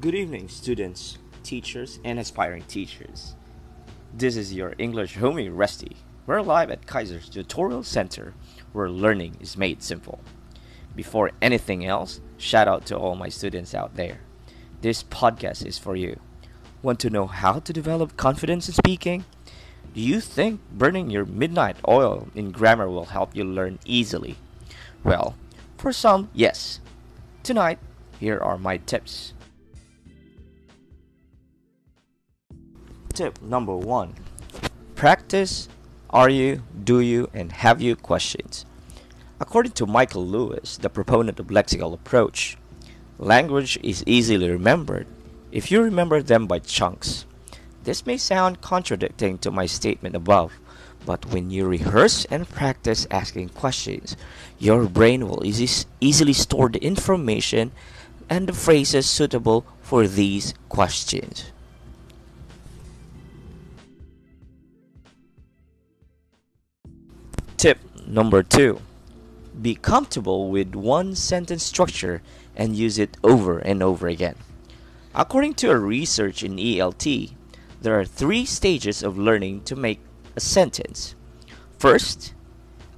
Good evening, students, teachers, and aspiring teachers. This is your English homie, Rusty. We're live at Kaiser's Tutorial Center, where learning is made simple. Before anything else, shout out to all my students out there. This podcast is for you. Want to know how to develop confidence in speaking? Do you think burning your midnight oil in grammar will help you learn easily? Well, for some, yes. Tonight, here are my tips. Tip number one Practice are you, do you, and have you questions. According to Michael Lewis, the proponent of lexical approach, language is easily remembered if you remember them by chunks. This may sound contradicting to my statement above, but when you rehearse and practice asking questions, your brain will easy, easily store the information and the phrases suitable for these questions. Tip number two Be comfortable with one sentence structure and use it over and over again. According to a research in ELT, there are three stages of learning to make a sentence. First,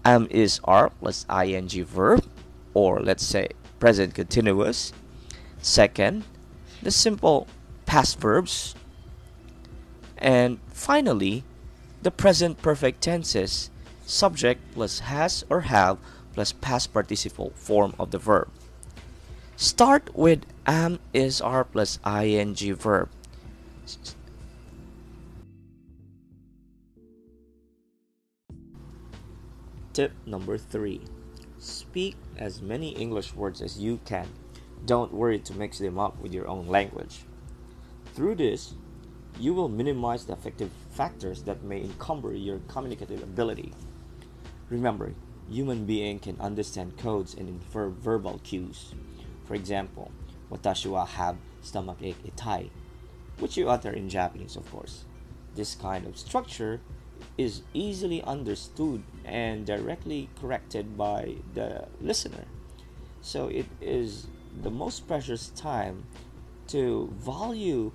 am is are plus ing verb, or let's say present continuous. Second, the simple past verbs. And finally, the present perfect tenses, subject plus has or have plus past participle form of the verb. Start with am is are plus ing verb. Tip number three Speak as many English words as you can. Don't worry to mix them up with your own language. Through this, you will minimize the affective factors that may encumber your communicative ability. Remember, human being can understand codes and infer verbal cues. For example, watashi wa have stomachache itai, which you utter in Japanese, of course. This kind of structure is easily understood and directly corrected by the listener. So it is the most precious time to value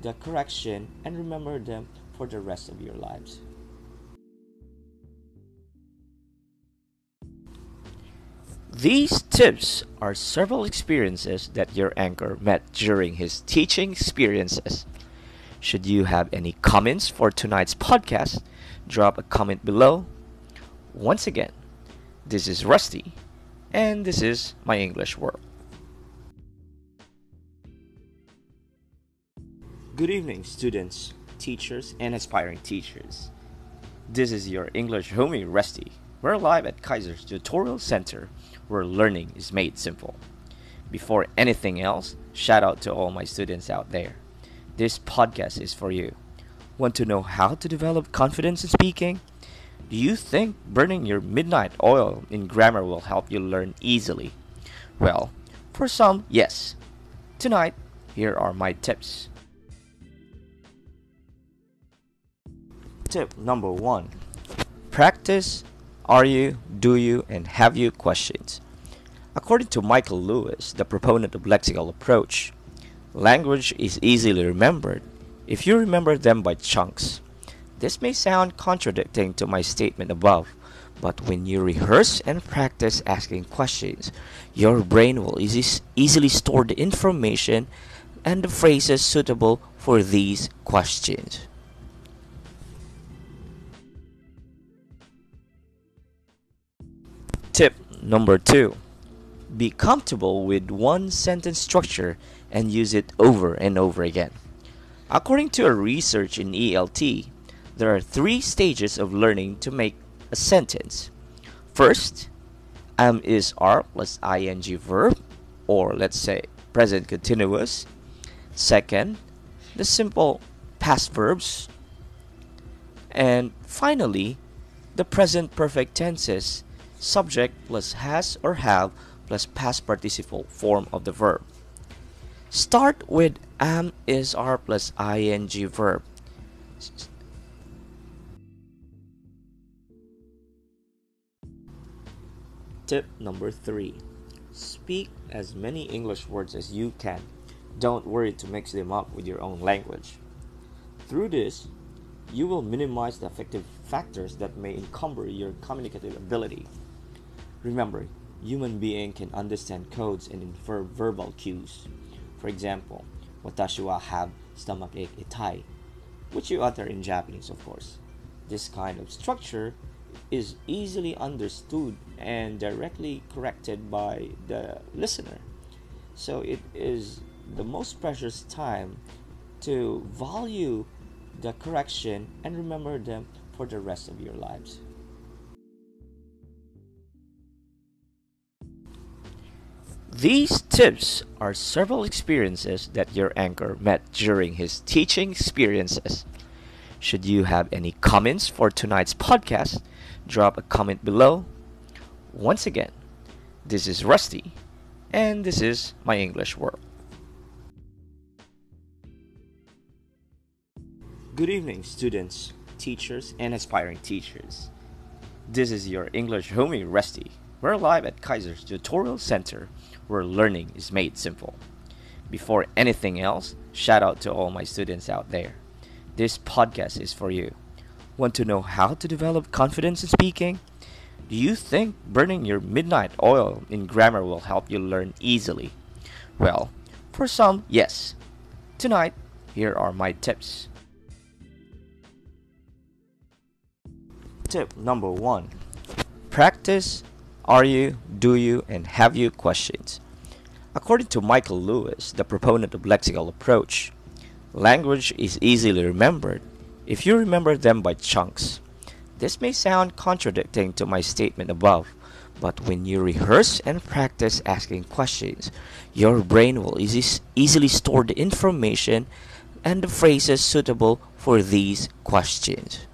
the correction and remember them for the rest of your lives. These tips are several experiences that your anchor met during his teaching experiences. Should you have any comments for tonight's podcast, drop a comment below. Once again, this is Rusty, and this is my English World. Good evening, students, teachers, and aspiring teachers. This is your English homie, Rusty. We're live at Kaiser's Tutorial Center, where learning is made simple. Before anything else, shout out to all my students out there. This podcast is for you. Want to know how to develop confidence in speaking? Do you think burning your midnight oil in grammar will help you learn easily? Well, for some, yes. Tonight, here are my tips. Tip number one Practice are you, do you, and have you questions. According to Michael Lewis, the proponent of lexical approach, language is easily remembered if you remember them by chunks. This may sound contradicting to my statement above, but when you rehearse and practice asking questions, your brain will easy, easily store the information and the phrases suitable for these questions. Number two Be comfortable with one sentence structure and use it over and over again. According to a research in ELT, there are three stages of learning to make a sentence. First, am is are plus ing verb, or let's say present continuous. Second, the simple past verbs. And finally, the present perfect tenses, subject plus has or have plus past participle form of the verb. Start with am is are plus ing verb. Tip number three Speak as many English words as you can. Don't worry to mix them up with your own language. Through this, you will minimize the affective factors that may encumber your communicative ability. Remember, human being can understand codes and infer verbal cues. For example, watashi wa have stomachache itai, which you utter in Japanese, of course. This kind of structure is easily understood and directly corrected by the listener. So it is the most precious time to value the correction and remember them for the rest of your lives. These tips are several experiences that your anchor met during his teaching experiences. Should you have any comments for tonight's podcast, drop a comment below. Once again, this is Rusty, and this is my English World. Good evening, students, teachers, and aspiring teachers. This is your English homie, Rusty. We're live at Kaiser's Tutorial Center, where learning is made simple. Before anything else, shout out to all my students out there. This podcast is for you. Want to know how to develop confidence in speaking? Do you think burning your midnight oil in grammar will help you learn easily? Well, for some, yes. Tonight, here are my tips. Tip number one Practice are you, do you, and have you questions. According to Michael Lewis, the proponent of lexical approach, language is easily remembered if you remember them by chunks. This may sound contradicting to my statement above, but when you rehearse and practice asking questions, your brain will easy, easily store the information and the phrases suitable for these questions.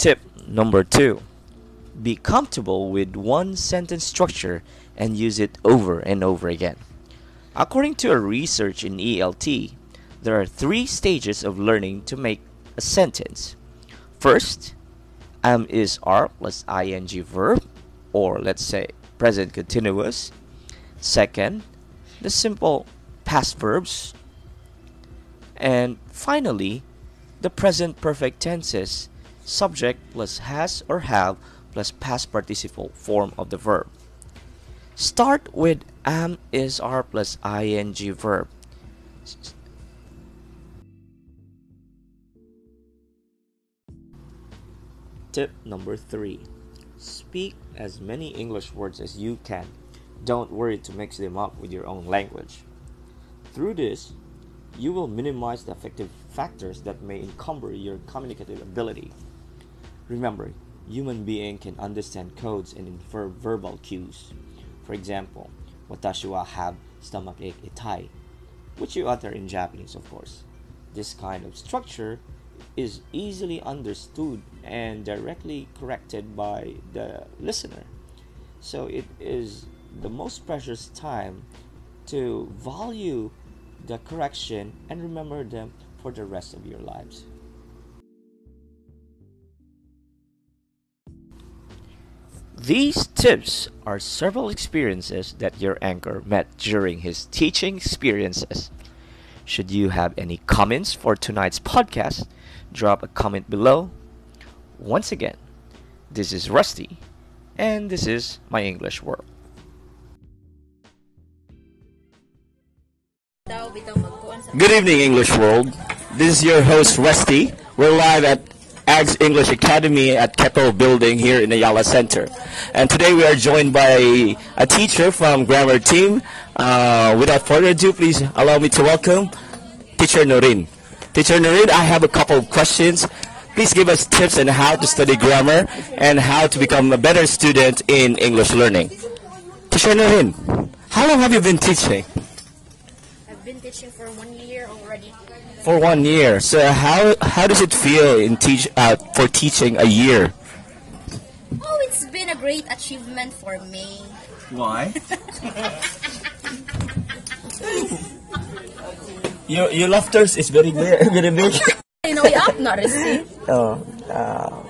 Tip number two Be comfortable with one sentence structure and use it over and over again. According to a research in ELT, there are three stages of learning to make a sentence. First, am is are plus ing verb, or let's say present continuous. Second, the simple past verbs. And finally, the present perfect tenses subject plus has or have plus past participle form of the verb. Start with am is are plus ing verb. Tip number three Speak as many English words as you can. Don't worry to mix them up with your own language. Through this, you will minimize the affective factors that may encumber your communicative ability. Remember, human being can understand codes and infer verbal cues. For example, watashi wa have stomachache itai, which you utter in Japanese, of course. This kind of structure is easily understood and directly corrected by the listener. So it is the most precious time to value the correction and remember them for the rest of your lives. These tips are several experiences that your anchor met during his teaching experiences. Should you have any comments for tonight's podcast, drop a comment below. Once again, this is Rusty, and this is my English World. Good evening, English World. This is your host, Rusty. We're live at Ags English Academy at Kettle Building here in Ayala Center. And today we are joined by a teacher from Grammar Team. Uh, without further ado, please allow me to welcome Teacher Norin. Teacher Norin, I have a couple of questions. Please give us tips on how to study grammar and how to become a better student in English learning. Teacher Noreen, how long have you been teaching? I've been teaching for one year already. For one year. So how how does it feel in teach uh, for teaching a year? Oh, it's been a great achievement for me. Why? your your laughter is very very very big. You know, you up not see. Oh, uh,